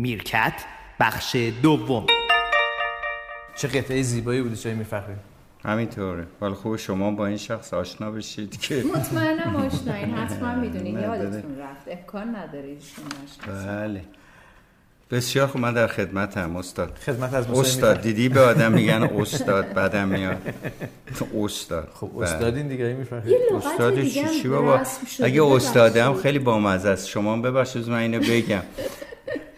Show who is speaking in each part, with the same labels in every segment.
Speaker 1: میرکت بخش دوم.
Speaker 2: چه قطعه زیبایی بودی چه میفخری
Speaker 3: همینطوره. ولی خوب شما با این شخص آشنا بشید که.
Speaker 4: مطمئنم آشنایین حتما می‌دونین. یادتون رفت. امکان نداره ایشون
Speaker 3: بله. بسیار خوب. من در خدمتم استاد.
Speaker 2: خدمت از
Speaker 3: استاد. دیدی به آدم میگن استاد بعدم میاد. استاد.
Speaker 2: خب
Speaker 3: بله.
Speaker 2: استادین دیگه می‌فهمید.
Speaker 4: یه لغت
Speaker 3: استاد
Speaker 4: دیگه
Speaker 3: چی
Speaker 4: هم
Speaker 3: بابا. اگه. استادم خیلی بامزه است. شما ببخشید من اینو بگم.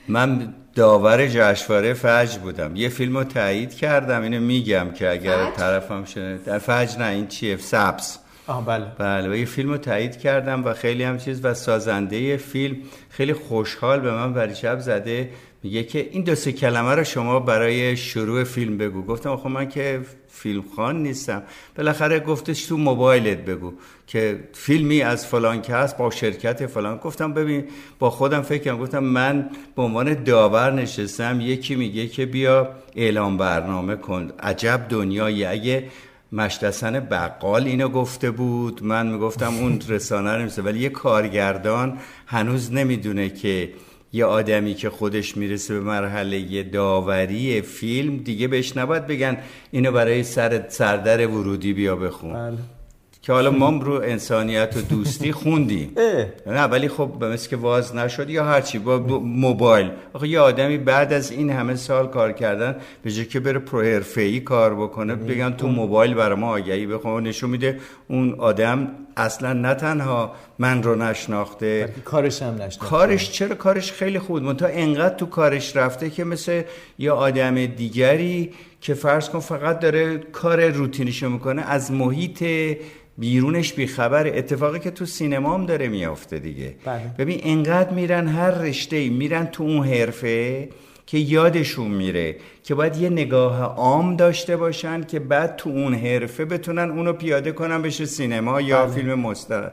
Speaker 3: من داور جشنواره فجر بودم. یه فیلم رو تایید کردم اینو میگم که اگر
Speaker 4: فجر؟
Speaker 3: طرفم شده در فجر نه این چیه؟ سبز.
Speaker 2: آها بله.
Speaker 3: بله و یه فیلم رو تایید کردم و خیلی هم چیز و سازنده فیلم خیلی خوشحال به من بریشب زده. میگه که این دو سه کلمه رو شما برای شروع فیلم بگو. گفتم آخه من که فیلم خان نیستم. بالاخره گفتش تو موبایلت بگو که فیلمی از فلان که هست با شرکت فلان. گفتم ببین با خودم فکر کردم. گفتم من به عنوان داور نشستم. یکی میگه که بیا اعلام برنامه کن. عجب دنیایی اگه مشتسن بقال اینو گفته بود. من می‌گفتم اون رسانه رو ولی یه کارگردان هنوز نمی‌دونه که یه آدمی که خودش می‌رسه به مرحله داوری فیلم دیگه بهش نباید بگن اینو برای سر سردر ورودی بیا بخون.
Speaker 2: بله.
Speaker 3: که حالا ما رو انسانیت و دوستی خوندیم. نه ولی خب به مثل که واز نشد یا هرچی با با موبایل. آخه یه آدمی بعد از این همه سال کار کردن به جای که بره پرو حرفه‌ای کار بکنه بگن تو موبایل برای ما آگهی بخون. نشون میده اون آدم اصلا نه تنها من رو نشناخته
Speaker 2: کارش هم نشد
Speaker 3: کارش چرا؟ کارش خیلی خوب منتها انقدر تو کارش رفته که مثل یه آدم دیگری که فرض کن فقط داره کار روتینیشو می‌کنه از محیط بیرونش بیخبر. اتفاقی که تو سینما هم داره میافته دیگه.
Speaker 2: بله.
Speaker 3: ببین انقدر میرن هر رشته میرن تو اون حرفه که یادشون میره که باید یه نگاه عام داشته باشن که بعد تو اون حرفه بتونن اونو پیاده کنن بشه سینما یا فیلم مستند.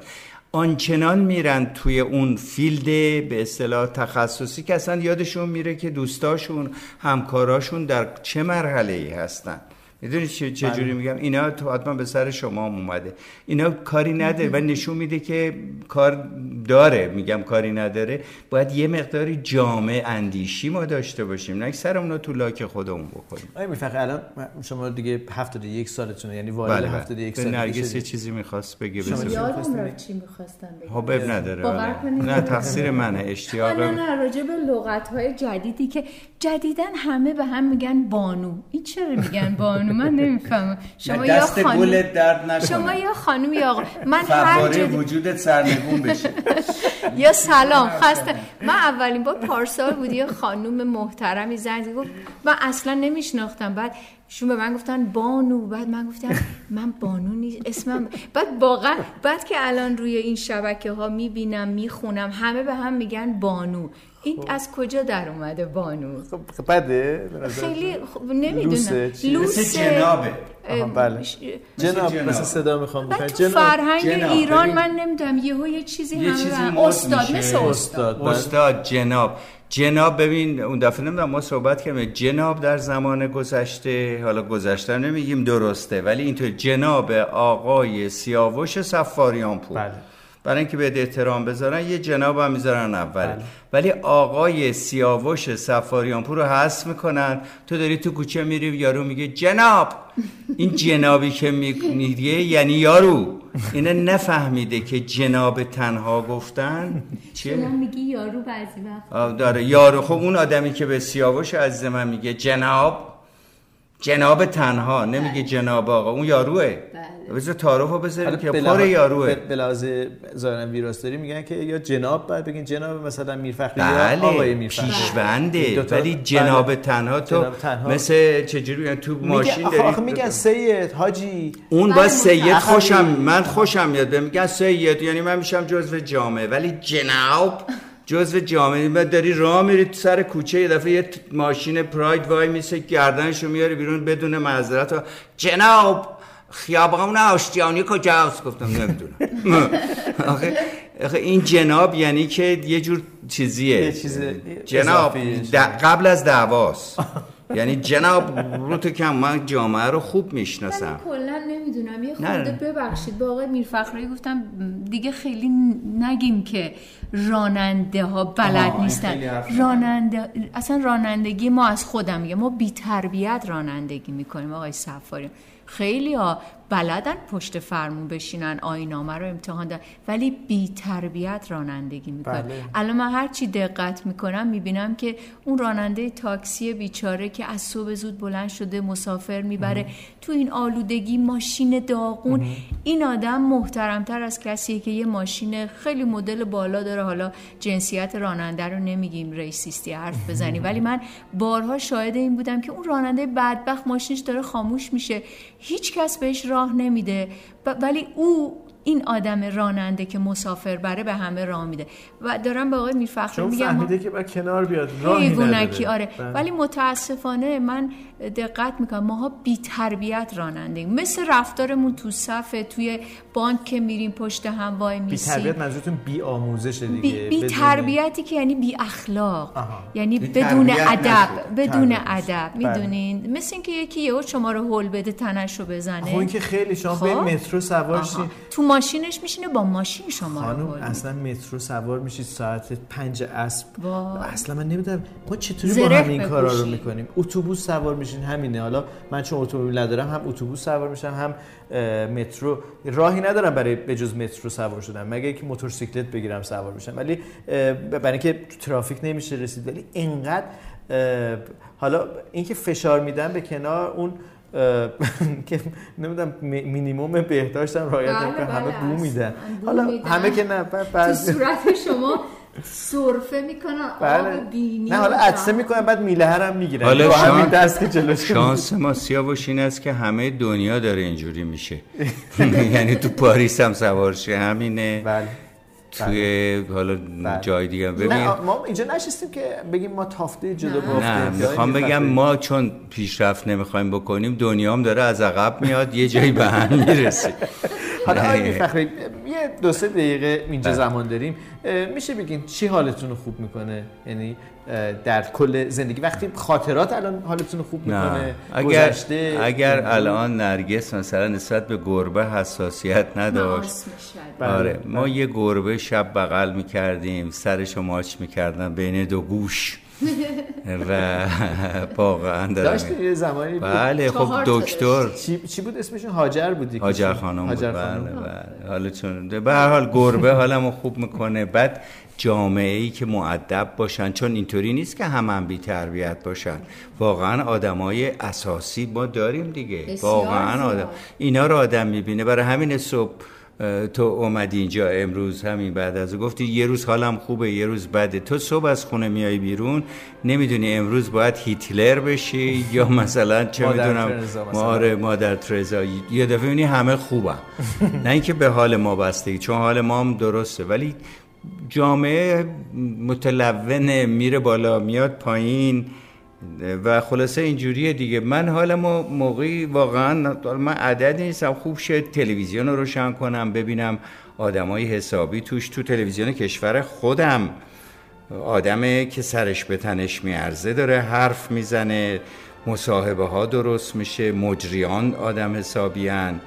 Speaker 3: آنچنان میرن توی اون فیلد به اصطلاح تخصصی که اصلا یادشون میره که دوستاشون همکاراشون در چه مرحله ای هستن. می‌دونی چه چه جوری میگم؟ اینا تو حتما به سر شما هم اومده. اینا کاری نداره و نشون میده که کار داره. میگم کاری نداره. باید یه مقداری جامع اندیشی ما داشته باشیم نه سرمون رو تو لاک خودمون بکنیم.
Speaker 2: آیا میفخر الان شما دیگه 71 سالتونه یعنی وارد
Speaker 3: بله
Speaker 2: 71
Speaker 3: به
Speaker 2: سال
Speaker 3: نرگس یه چیزی می‌خواست بگه
Speaker 2: شما
Speaker 3: بذار.
Speaker 4: یادم چی می‌خواستم بگم
Speaker 3: خب اب نداره.
Speaker 4: باور
Speaker 3: آره. نه تقصیر منه اشتیاق.
Speaker 4: نه نه راجع به لغت های جدیدی که جدیدن همه به هم میگن بانو. این چرا میگن بانو؟ من نمی‌فهمم. شما یا خانم
Speaker 3: درد
Speaker 4: شما یا خانم یا آقا من هر جدی
Speaker 3: وجودت سرنگون بشه.
Speaker 4: یا سلام خسته. من اولین بار پارسال بود یه خانوم محترمی زنگ گفت من اصلا نمیشناختم. بعد شون به من گفتن بانو بعد من گفتم من بانو نیست اسمم بعد واقعا بعد که الان روی این شبکه ها می‌بینم می‌خونم همه به هم میگن بانو. این از کجا در اومده بانو؟
Speaker 2: خب بده به نظر
Speaker 4: خیلی خب نمی‌دونم.
Speaker 2: لوسه؟
Speaker 3: مثل جنابه.
Speaker 2: بله. جناب
Speaker 3: جناب.
Speaker 2: مثل صدا می‌خوام بکنم
Speaker 4: تو فرهنگ
Speaker 3: جناب،
Speaker 4: ایران
Speaker 3: ببین.
Speaker 4: من نمی‌دونم یهو یه چیزی
Speaker 3: یه
Speaker 4: همه
Speaker 3: چیزی
Speaker 4: استاد
Speaker 3: میشه.
Speaker 4: مثل استاد
Speaker 2: استاد بله.
Speaker 3: استاد جناب جناب ببین اون دفعه نمی‌دونم ما صحبت کردیم جناب در زمان گذشته حالا گذشته نمیگیم درسته ولی اینطور جناب آقای سیاوش سفاریان پور
Speaker 2: بله.
Speaker 3: برای اینکه به احترام بذارن یه جناب هم می‌ذارن اول.
Speaker 2: بله.
Speaker 3: ولی آقای سیاوش سفاریان پور رو حذف می‌کنن. تو داری تو کوچه میری یارو میگه جناب! این جنابی که میگه یعنی یارو. اینه نفهمیده که جناب تنها گفتن چیه؟
Speaker 4: شما میگی یارو بعضی وقت؟
Speaker 3: داره. یارو. خب اون آدمی که به سیاوش عزیز من میگه جناب! جناب تنها نمیگه جناب آقا اون یاروه.
Speaker 4: بله.
Speaker 3: بذار تعارف رو بذاریم که
Speaker 2: به
Speaker 3: پر یاروه.
Speaker 2: لحاظ ظاهرا ویراستاری میگن که یا جناب بعد بگین جناب مثلا میرفخری یا آقای
Speaker 3: بله
Speaker 2: میرفخری
Speaker 3: پیشونده ولی
Speaker 2: بله.
Speaker 3: جناب تنها تو
Speaker 2: جناب تنها.
Speaker 3: مثل چجوری میگن؟ تو ماشین
Speaker 2: میگن آخه,
Speaker 3: داری
Speaker 2: میگن سید حاجی.
Speaker 3: اون با
Speaker 4: بله،
Speaker 3: سید. خوشم من خوشم میاد. بهم میگن سید یعنی من میشم جزو جامعه. ولی جناب جزو جامعه. من داری راه میری تو سر کوچه یه دفعه یه ماشین پراید وای میسه گردنشو میاری بیرون بدون معذرت. و جناب خیابان آشتیانی کجاست؟ گفتم نمی‌دونم. آخه آخه این جناب یعنی که یه جور چیزیه.
Speaker 2: یه چیز
Speaker 3: جناب قبل از دعواست. یعنی جناب رو تو کم من جامعه رو خوب می‌شناسم.
Speaker 4: خورده ببخشید با آقای میرفخرایی گفتم دیگه خیلی نگیم که راننده ها بلد نیستن. راننده اصلا رانندگی ما از خودم میگه ما بی تربیت رانندگی می‌کنیم آقای سفاری خیلی ها بلدن پشت فرمون بشینن آینامه رو امتحان دارن ولی بی تربیت رانندگی می‌کنن. بله. الان من هر چی دقت می‌کنم می‌بینم که اون راننده تاکسی بیچاره که از صبح زود بلند شده مسافر می‌بره تو این آلودگی ماشین داغون. این آدم محترمتر از کسیه که یه ماشین خیلی مدل بالا داره. حالا جنسیت راننده رو نمیگیم ریسیستی حرف بزنی ولی من بارها شاهد این بودم که اون راننده بدبخت ماشینش داره خاموش میشه. هیچ کس بهش راه نمیده. ولی او این آدم راننده که مسافر بره به همه راه میده. و دارم به آقای میفخر
Speaker 2: میگم فهمیده که با کنار بیاد راهی
Speaker 4: نداره. آره. بله. ولی متاسفانه من دقت می‌کنم ماها بی تربیت راننده مثل رفتارمون تو صف توی بانک که میریم پشت هم وای میسی
Speaker 2: بی تربیت منظورتون بی آموزش دیگه
Speaker 4: بی, بی تربیتی که یعنی بی اخلاق یعنی بدون ادب بدون ادب بله. می‌دونین؟ مثل اینکه یکی یهو شما رو هول بده تنش رو بزنه.
Speaker 2: خب که خیلی شما به خب؟ مترو سوار
Speaker 4: تو ماشینش میشینه با ماشین شما
Speaker 2: خانم اصلا مترو سوار میشید ساعت پنج اسب. اصلا من نمی‌دونم ما چطوری با همین کارا رو می‌کنیم؟ اتوبوس سوار میشین همینه. حالا من چون اتومبیل ندارم هم اتوبوس سوار میشم هم مترو. راهی ندارم برای بجز مترو سوار شدم مگه اینکه موتورسیکلت بگیرم سوار بشم ولی برای اینکه ترافیک نمیشه رسید. ولی اینقدر حالا اینکه فشار میدن به کنار اون که نمی‌دونم مینیمم بهداشت هم رعایت بله بله همه بو میدن. حالا همه که نه
Speaker 4: تو صورت شما سرفه می‌کنن بله. آب
Speaker 2: نه حالا عدسه می‌کنن بعد میله هم می‌گیرن.
Speaker 3: حالا شان... دست که جلوش شانس ما سیاوش این است که همه دنیا داره اینجوری میشه. یعنی تو پاریس هم سوار شه همینه. بله. توی بله. حالا بله. جای دیگه. ببین.
Speaker 2: نه ما اینجا نشستیم که بگیم ما تافته جلو
Speaker 3: بافتیم نه می‌خوام بگم ما چون پیشرفت نمی‌خوایم بکنیم دنیام داره از عقب میاد یه جایی به هم می‌رسه.
Speaker 2: حالا آقای یه دو سه دقیقه اینجا بله. زمان داریم. میشه بگین چی حالتون رو خوب می‌کنه؟ یعنی در کل زندگی. وقتی خاطرات الان حالتون رو خوب می‌کنه
Speaker 3: اگر گذشته اگر الان نرگس مثلا نسبت به گربه حساسیت نداشت. آره بله. ما یه گربه شب بغل می‌کردیم سرشو ماچ می‌کردن بین دو گوش. و واقعا
Speaker 2: داشت یه زمانی
Speaker 3: بله خب دکتر.
Speaker 2: چی, چی بود اسمشون؟ هاجر بودی
Speaker 3: هاجر خانم بود. بله بله. حالا چون به هر حال گربه حالمو خوب می‌کنه. بعد جامعه ای که معدب باشن چون اینطوری نیست که هم هم بی تربیت باشن. واقعا آدمای اساسی ما داریم دیگه. واقعا آدم اینا رو آدم می‌بینه. برای همین صبح تو اومدی اینجا امروز همین بعد از گفتی یه روز حالم خوبه یه روز بده. تو صبح از خونه میای بیرون نمی‌دونی امروز باید هیتلر بشی یا مثلا چه می‌دونم مادر مادر ترزا. یه دفعه می‌بینی همه خوبم نه اینکه به حال ما بستگی چون حال ما هم درسته. ولی جامعه متلونه میره بالا میاد پایین. و خلاصه اینجوریه دیگه. من حالا موقعی واقعا من عدد نیستم. خوب شد تلویزیون رو روشن کنم ببینم آدمای حسابی توش تو تلویزیون کشور خودم. آدمه که سرش به تنش میارزه داره حرف می‌زنه مصاحبه ها درست میشه مجریان آدم حسابیان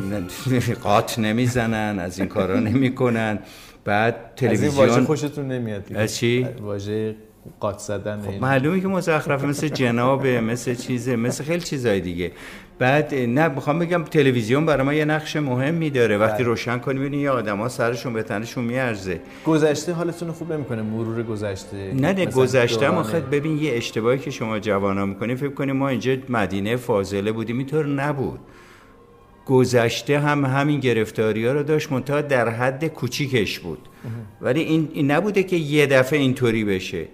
Speaker 3: قاط نمی‌زنن از این کارا نمی‌کنن. بعد تلویزیون
Speaker 2: از خوشتون نمیاد
Speaker 3: از چی؟
Speaker 2: واژه قاط زدن
Speaker 3: خب معلومه که مزخرفه مثل جنابه مثل چیزه مثل خیلی چیزای دیگه. بعد نه می‌خوام بگم تلویزیون برای ما یه نقش مهمی داره وقتی بله. روشن کنی ببینی یه آدما سرشون به تنشون میارزه.
Speaker 2: گذشته حالتون خوب نمی‌کنه؟ مرور گذشته
Speaker 3: نه نه گذشته ما خد ببین یه اشتباهی که شما جوانا می‌کنی فکر کنیم ما اینجا مدینه فاضله بودیم اینطور نبود. گذشته هم همین گرفتاری ها رو داشت منتها در حد کوچیکش بود. ولی این, این نبوده که یه دفعه اینطوری بشه.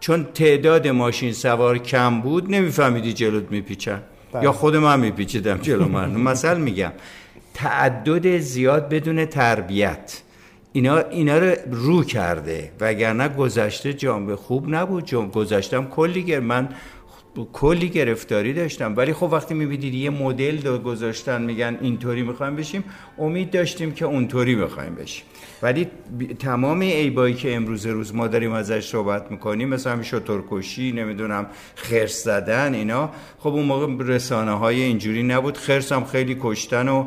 Speaker 3: چون تعداد ماشین سوار کم بود نمیفهمیدی جلوت میپیچن. بله. یا خود من میپیچیدم جلو من مثل میگم تعدد زیاد بدون تربیت. اینا, اینا رو رو کرده. وگرنه گذشته جامعه خوب نبود. جام گذشتم کلی گر من کلی گرفتاری داشتم. ولی خب وقتی می‌بینید یه مدل دو گذاشتن میگن اینطوری می‌خوایم بشیم امید داشتیم که اونطوری می‌خوایم بشیم. ولی تمام ایبایی که امروز روز ما داریم ازش صحبت می‌کنیم مثلا همین شترکشی نمی‌دونم خرس زدن اینا خب اون موقع رسانه های اینجوری نبود. خرس هم خیلی کشتن و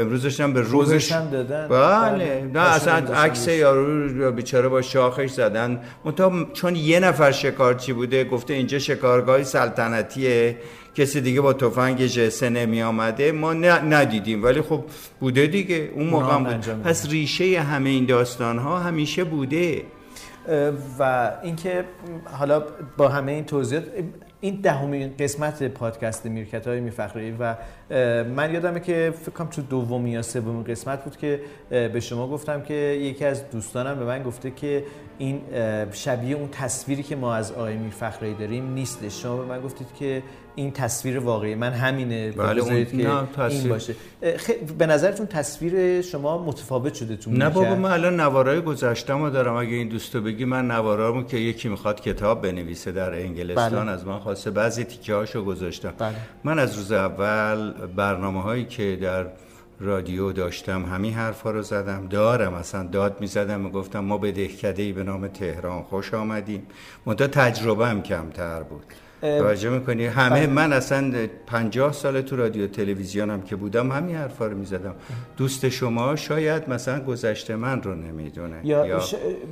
Speaker 3: امروز داشتم به روزش
Speaker 2: هم دادن.
Speaker 3: بله, بله. نه اصلا عکس یارو بیچاره با شاخش زدن. منتها چون یه نفر شکارچی بوده گفته اینجا شکارگاه سلطنتیه. کسی دیگه با تفنگ جسه نمی آمده ما ندیدیم. ولی خب بوده دیگه. اون موقع بود. پس ریشه همه این داستان ها همیشه بوده.
Speaker 2: و اینکه حالا با همه این توضیحات این دهمین قسمت پادکست میرکت های میفخری و من یادمه که فکر کنم تو دومی یا سومین قسمت بود که به شما گفتم که یکی از دوستانم به من گفته که این شبیه اون تصویری که ما از آقای میرفخری داریم نیست شما به من گفتید که این تصویر واقعی. من همینه.
Speaker 3: بله اون... که
Speaker 2: این باشه. به نظرتون تصویر شما متفاوت شده تو
Speaker 3: نه بابا من الان نوارای گذشتم دارم. اگه این دوستو بگی من نوارامو که یکی می‌خواد کتاب بنویسه در انگلستان بله. از من خواسته. بعضی تیکه هاشو گذاشتم. بله. من از روز اول برنامه هایی که در رادیو داشتم همین حرفا رو زدم. دارم اصلا داد می‌زدم. و گفتم ما به دهکده به نام تهران خوش آمدیم. منتها تجربه هم کمتر بود. توجه می‌کنی؟ همه بله. من اصلا 50 سال تو رادیو تلویزیونم که بودم همین حرفا رو می‌زدم. دوست شما شاید مثلا گذشته من رو نمی‌دونه.
Speaker 2: یا, یا...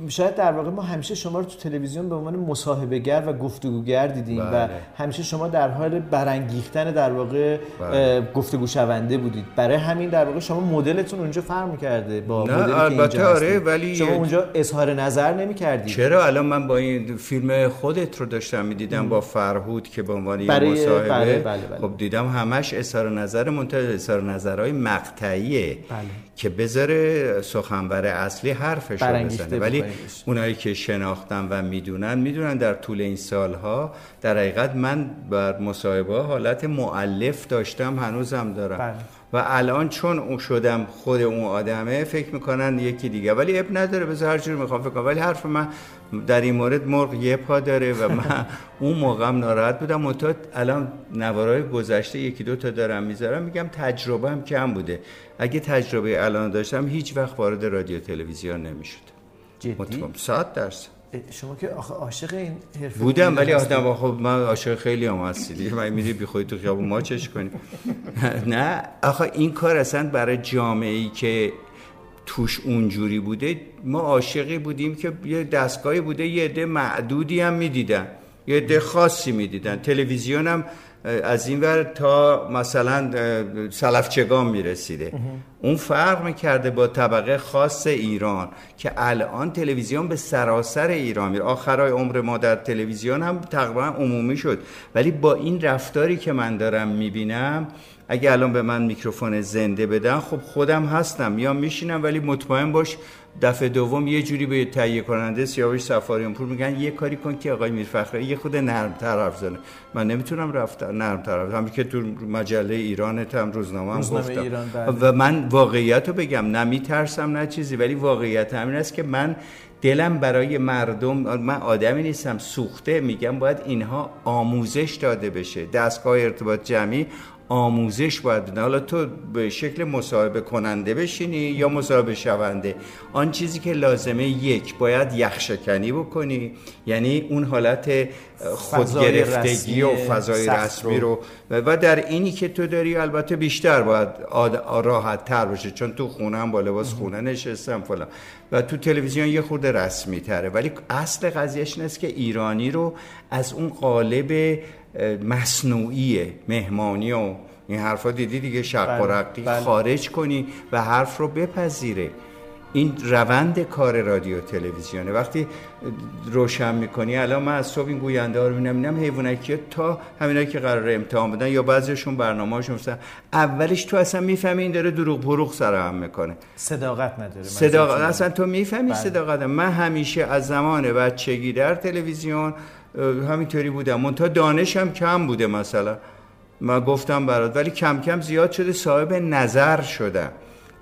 Speaker 2: شاید در واقع ما همیشه شما رو تو تلویزیون به عنوان مصاحبه گر و گفتگوگر دیدیم بله. و همیشه شما در حال برانگیختن در واقع بله. گفتگو شونده بودید. برای همین در واقع شما مدلتون اونجا فرق می‌کرده با
Speaker 3: نه مدلی البته که آره ولی
Speaker 2: شما اونجا اظهار نظر نمی‌کردید.
Speaker 3: چرا؟ الان من با این فیلم خودت رو داشتم می‌دیدم با فر فرهود که به عنوان یه مصاحبه بله بله بله. خب دیدم همش اظهار نظر منتها اظهار نظرهای مقطعیه بله. که بذاره سخنور اصلی حرفش رو بزنه ولی اونایی که شناختن و می‌دونن می‌دونن در طول این سالها در حقیقت من بر مصاحبه حالت معلف داشتم هنوزم دارم. بله. و الان چون اون شدم خود اون آدمه فکر می‌کنن یکی دیگه. ولی اب نداره بذار هر جور می‌خوام فکر کنم. ولی حرف من در این مورد مرغ یه پا داره و من اون موقعم ناراحت بودم. متأ الان نوارای گذشته یکی دو تا دارم می‌ذارم میگم تجربه هم کم بوده. اگه تجربه الان داشتم هیچ وقت وارد رادیو تلویزیون نمی‌شد.
Speaker 2: جدی؟
Speaker 3: صد درصد
Speaker 2: شما که آخه عاشق این حرفه
Speaker 3: بودم ولی آدم خب من عاشق خیلی هم هستی. من میری بی خودی تو خیابون ما چش کنی؟ نه. آخه این کار اصلا برای جامعه ای که توش اونجوری بوده ما عاشقی بودیم که یه دستگاهی بوده یه عده معدودی هم می‌دیدن یه عده خاصی می‌دیدن. تلویزیون هم از این ور تا مثلا سلفچگان می‌رسیده. اون فرق می‌کرده با طبقه خاص ایران که الان تلویزیون به سراسر ایران میره. آخرای عمر ما در تلویزیون هم تقریبا عمومی شد. ولی با این رفتاری که من دارم می‌بینم اگه الان به من میکروفون زنده بدن خب خودم هستم. یا میشینم ولی مطمئن باش دفعه دوم یه جوری به تهیه کننده سیاوش سفاریان پور میگن یه کاری کن که آقای میرفخری یه خود نرم حرف زنه. من نمی‌تونم رفت نرم حرف همین که تو مجله ایران هم روزنامه هم گفتم. بله. و من واقعیت رو بگم نه میترسم نه چیزی ولی واقعیت همین است که من دلم برای مردم من آدمی نیستم سوخته میگم باید اینها آموزش داده بشه. دستگاه ارتباط جمعی آموزش باید بدن. حالا تو به شکل مصاحبه کننده بشینی یا مصاحبه شونده؟ آن چیزی که لازمه یک باید یخشکنی بکنی. یعنی اون حالت خودگرفتگی و فضای رسمی رو. و در اینی که تو داری البته بیشتر باید راحت تر باشه. چون تو خونه هم با لباس خونه نشستم فلان. و تو تلویزیون یه خورده رسمی تره ولی اصل قضیهش این که ایرانی رو از اون قالب مصنوعی مهمانی و این حرفا دیدی دیگه شق و بله، بله. خارج کنی و حرف رو بپذیره. این روند کار رادیو تلویزیونه. وقتی روشن می‌کنی الان من از صبح این گوینده ها رو می‌بینم اینم حیوانکی تا همینایی که قرار امتحان بدن یا بعضیشون برنامه هاشون اولش تو اصلا می‌فهمی این داره دروغ بروغ سر هم می‌کنه.
Speaker 2: صداقت نداره.
Speaker 3: صداقت اصلا تو می‌فهمی. صداقت. من همیشه از زمان بچگی در تلویزیون همینطوری بودم منتها دانشم کم بوده مثلا. من گفتم برات ولی کم کم زیاد شده صاحب نظر شدم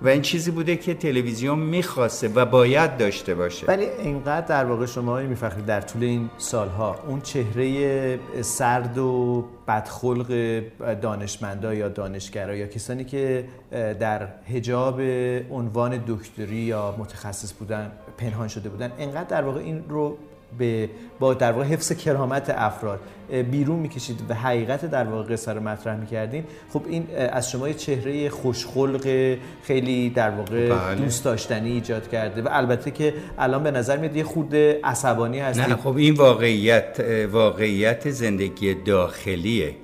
Speaker 3: و این چیزی بوده که تلویزیون می‌خواسته و باید داشته باشه.
Speaker 2: ولی اینقدر در واقع شما میفخرید در طول این سالها اون چهره سرد و بدخلق دانشمندا یا دانشگرا یا کسانی که در حجاب عنوان دکتری یا متخصص بودن پنهان شده بودن انقدر در واقع این رو به با در واقع حفظ کرامت افراد بیرون می‌کشید و حقیقت در واقع قصه رو مطرح می‌کردین. خب این از شما یه چهره خوشخلق خیلی در واقع بله. دوست داشتنی ایجاد کرده و البته که الان به نظر میاد یه خود عصبانی هستید
Speaker 3: نه خب این واقعیت واقعیت زندگی داخلیه.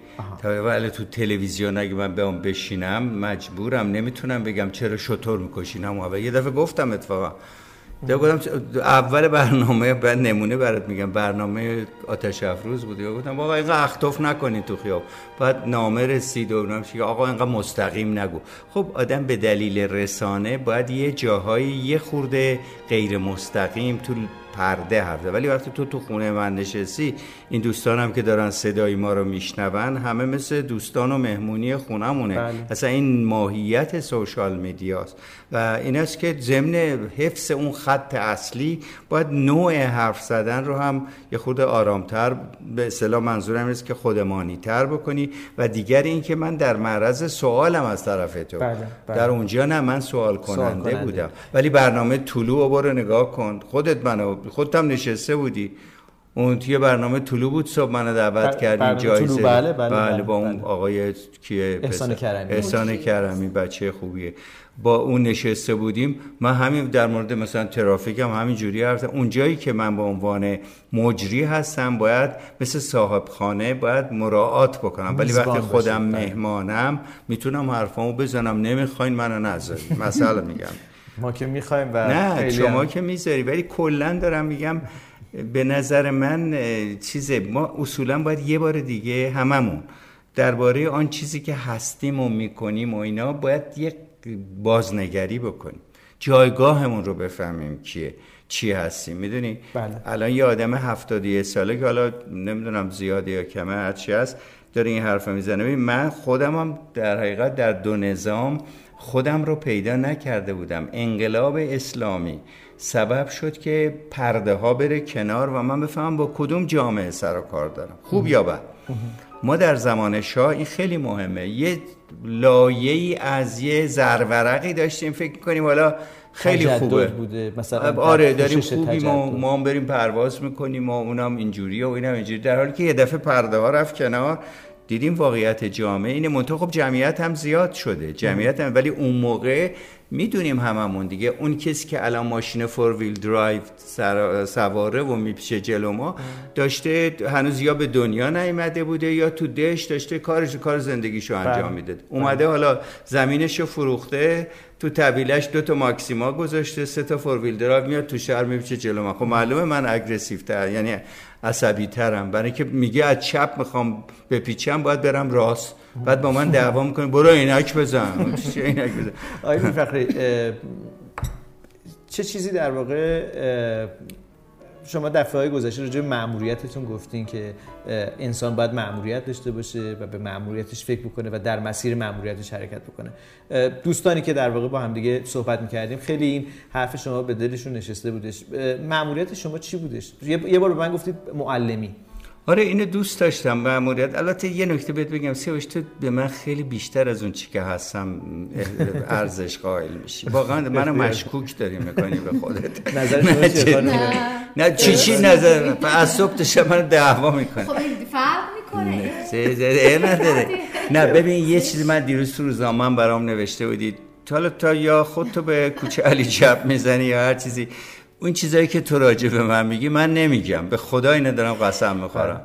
Speaker 3: تا ولی تو تلویزیون اگه من به اون بشینم مجبورم نمی‌تونم بگم چرا شطور میکشینم و یه دفعه گفتم اتفاقا. یا گفتم اول برنامه بعد نمونه برات میگم. برنامه آتش افروز بود. یا گفتم آقا اینقدر اختاف نکنید تو خیاب. بعد نامه رسید و آقا اینقدر مستقیم نگو. خب آدم به دلیل رسانه باید یه جاهایی یه خورده غیر مستقیم تو پرده حرف ولی وقتی تو تو خونه من نشستی این دوستانم که دارن صدای ما رو میشنون همه مثل دوستان و مهمونی خونمونه بله. اصلا این ماهیت سوشال میدیاست و این است که ضمن حفظ اون خط اصلی باید نوع حرف زدن رو هم یه خود آرامتر به اصطلاح منظورم است که خودمانی تر بکنی و دیگر این که من در معرض سوالم از طرف تو بله. بله. در اونجا نه من سوال کننده, سوال کننده. بودم ولی برنامه طلوع برو نگاه کن خودت منو خودت هم نشسته بودی اون توی برنامه طلوع بود صبح منو دعوت کردیم جایزه.
Speaker 2: بله, بله, بله,
Speaker 3: بله, با اون بله. آقای کیه
Speaker 2: احسان کرمی.
Speaker 3: احسان کرمی بچه خوبیه. با اون نشسته بودیم. من همین در مورد مثلا ترافیک هم همین جوری حرف اون جایی که من به عنوان مجری هستم باید مثل صاحب خانه باید مراعات بکنم. ولی وقتی خودم مهمانم می‌تونم حرفامو بزنم. نمی‌خواین منو نذارید مثلا میگم.
Speaker 2: ما که می‌خوایم و
Speaker 3: نه شما که می‌ذاری. ولی کلا دارم میگم به نظر من چیزه ما اصولا باید یه بار دیگه هممون درباره آن چیزی که هستیم و می‌کنیم و اینا باید یه بازنگری بکنیم. جایگاهمون رو بفهمیم کیه چی هستیم. می‌دونی؟
Speaker 2: بله.
Speaker 3: الان یه آدم هفتادی ساله که حالا نمی‌دونم زیاده یا کمه هرچی هست داره این حرف می‌زنه. من خودم هم در حقیقت در دو نظام خودم رو پیدا نکرده بودم. انقلاب اسلامی. سبب شد که پرده ها بره کنار و من بفهمم با کدوم جامعه سر و کار دارم. خوب یا بد؟ ما در زمان شاه این خیلی مهمه. یه لایه ای از یه زرورقی داشتیم فکر کنیم حالا خیلی خوبه.
Speaker 2: بوده. مثلا
Speaker 3: آره داریم خوبیم و ما هم بریم پرواز می‌کنیم و اونم اینجوری و اینم اینجوری. در حالی که یه دفعه پرده ها رفت کنار دیدیم واقعیت جامعه اینه. منطقه خب جمعیت هم زیاد شده. جمعیت هم ولی اون موقع می‌دونیم هممون دیگه. اون کسی که الان ماشین four-wheel drive سواره و می‌پیچه جلو ما داشته هنوز یا به دنیا نیامده بوده یا تو دهش داشته کارش کار زندگیشو انجام بله. میده اومده حالا زمینشو فروخته تو طویلش دو تا ماکسیما گذاشته سه تا four-wheel drive میاد تو شهر میپیچه جلو من خب معلومه من aggressive تر یعنی عصبی ترم برای اینکه میگه از چپ می‌خوام بپیچم باید برم راست. بعد با من دعوا می‌کنه. برو عینک بزن. چه عینک بزن؟
Speaker 2: آقای فخری چه چیزی در واقع شما دفعه های گذشته راجع به مأموریتتون گفتین که انسان باید مأموریت داشته باشه و به مأموریتش فکر بکنه و در مسیر مأموریتش حرکت بکنه. دوستانی که در واقع با هم دیگه صحبت می‌کردیم خیلی این حرف شما به دلشون نشسته بودش. مأموریت شما چی بودش؟ یه بار به من گفتید معلمی.
Speaker 3: آره اینو دوست داشتم مأموریت البته یه نکته بهت بگم سیاوش تو به من خیلی بیشتر از اون چی که هستم ارزش قائل میشی. واقعا منو مشکوک داری می‌کنی به خودت.
Speaker 2: نظر شما
Speaker 3: نه. چی چی نظر؟ از صبح تا شب من دعوا می‌کنه
Speaker 4: خب فرق می‌کنه.
Speaker 3: نه ببین یه چیزی من دیروز تو روزنامه برام نوشته بودی. حالا تا یا خودتو به کوچه علی جب می‌زنی یا هر چیزی. اون چیزایی که تو راجع به من میگی من نمیگم. به خدا اینو دارم قسم می‌خورم.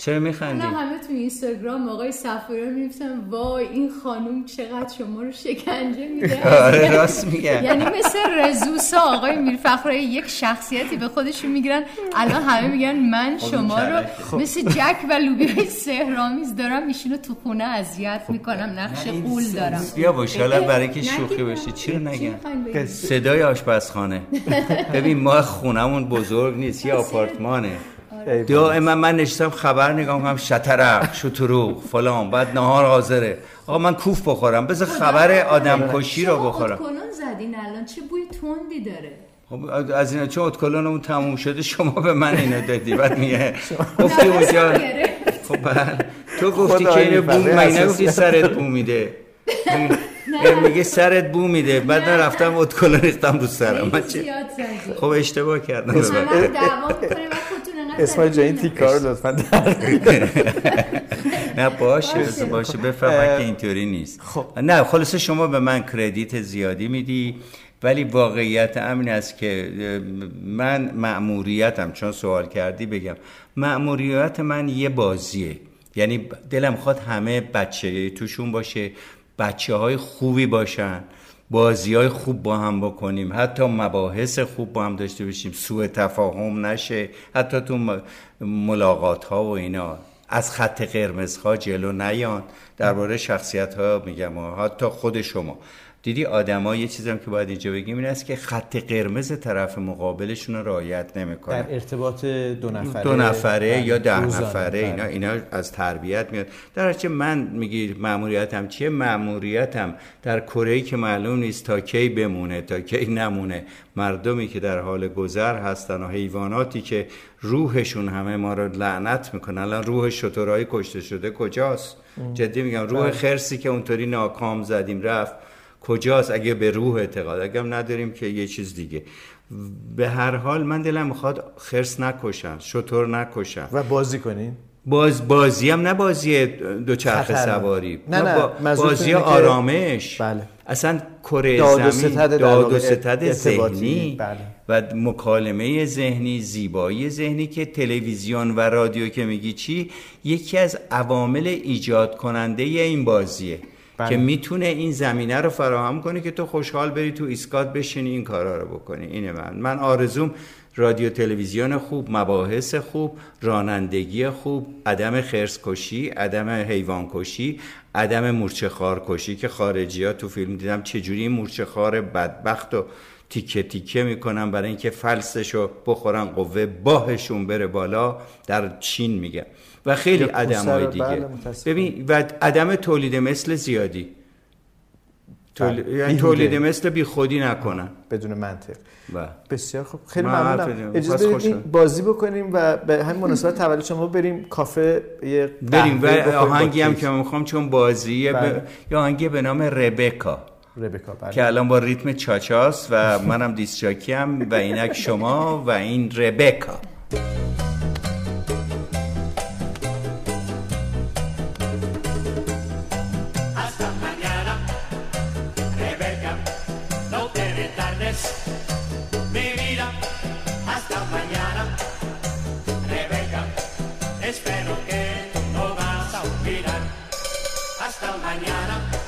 Speaker 3: چرا میخندی؟
Speaker 4: همه تو اینستاگرام آقای صفایی میفتن وای این خانوم چقدر شما رو شکنجه میده.
Speaker 3: آره راست میگه.
Speaker 4: یعنی مثل رزوسا آقای میرفخرای یک شخصیتی به خودشون می‌گیرن. الان همه میگن من خب، شما رو خب. مثل جک و لوبی سهرامیز دارم میشینو تو خونه اذیت خب. می‌کنم نقش قول دارم.
Speaker 3: بیا باشالا برای که شوخی باشی چی رو نگم؟ صدای آشپزخانه. ببین ما خونمون بزرگ نیست یه آپارتمانه. دائما من نشستم خبر نگاه کنم شطرق شطروق فلان بعد نهار حاضره. آقا من کوف بخورم بذار خب، خبر آدم کشی رو بخورم.
Speaker 4: این الان؟ چه بوی تندی داره؟
Speaker 3: خب از اینا اتکلون اون تموم شده؟ شما به من اینو دادی بعد میگه گفتی اونجا خب. تو گفتی که اینو بو من نگفتی سرت بو میده. میگه سرت بو میده. بعد من رفتم اتکلون ریختم رو سرم. خب اشتباه کردم.
Speaker 2: اسمای جایی تیکار لطفا
Speaker 3: نه باشه باشه. بفهمم که اینطوری نیست. خب. نه خلاصه شما به من کردیت زیادی میدی ولی واقعیت امن است که من مأموریتم. چون سوال کردی بگم مأموریت من یه بازیه. یعنی دلم خواد همه بچه توشون باشه بچه های خوبی باشن. بازی های خوب با هم بکنیم. حتی مباحث خوب با هم داشته باشیم. سوء تفاهم نشه. حتی تو ملاقات ها و اینا. از خط قرمز ها جلو نیان. درباره شخصیت ها میگم حتی خود شما. دیدی آدما یه چیزی که باید اینجا بگیم این است که خط قرمز طرف مقابلشون رو رعایت نمی‌کنه.
Speaker 2: در ارتباط دو نفره
Speaker 3: دو نفره یا ده نفره اینا اینا از تربیت میاد. در چه من میگی ماموریتم چیه؟ ماموریتم در کره که معلوم نیست تا کی بمونه تا کی نمونه. مردمی که در حال گذر هستن و حیواناتی که روحشون همه ما رو لعنت می‌کنن. الان روح شترهای کشته شده کجاست؟ جدی میگم روح بله. خرسی که اونطوری ناکام زدیم رفت. کجاست؟ اگه به روح اعتقاد اگه نداریم که یه چیز دیگه. به هر حال من دلم می‌خواد خرس نکشن شتر نکشن.
Speaker 2: و بازی کنین؟
Speaker 3: باز بازی هم نه بازی دوچرخه سواری.
Speaker 2: نه نه.
Speaker 3: بازی آرامش.
Speaker 2: بله.
Speaker 3: اصلا کره زمین داد و ستد ذهنی بله. و مکالمه ذهنی زیبایی ذهنی که تلویزیون و رادیو که میگی چی؟ یکی از عوامل ایجاد کننده این بازیه. بله. که می‌تونه این زمینه رو فراهم کنه که تو خوشحال بری تو ایسکات بشینی این کارا رو بکنی. اینه من. من آرزوم رادیو تلویزیون خوب مباحث خوب رانندگی خوب عدم خرس کشی عدم حیوان کشی عدم مورچه خار کشی که خارجی ها تو فیلم دیدم چجوری مورچه خار بدبخت و تیکه تیکه می‌کنن برای اینکه فلسشو بخورن قوه باهشون بره بالا در چین میگه. و خیلی عدم های دیگه. بله، ببین و عدم تولید مثل زیادی. بله. یعنی تولید مثل بی خودی نکنن.
Speaker 2: بدون منطق. با. بله. بسیار خوب. خیلی ممنونم. اجازه بدید بازی بکنیم و به همین مناسبت تولد شما بریم کافه یه
Speaker 3: بریم و آهنگی هم که می‌خوام چون بازیه ب... آهنگی به نام ربکا.
Speaker 2: ربکا بله.
Speaker 3: که الان با ریتم چاچاست و منم دیسجاکی هم و اینک شما و این ربکا.
Speaker 5: Mañana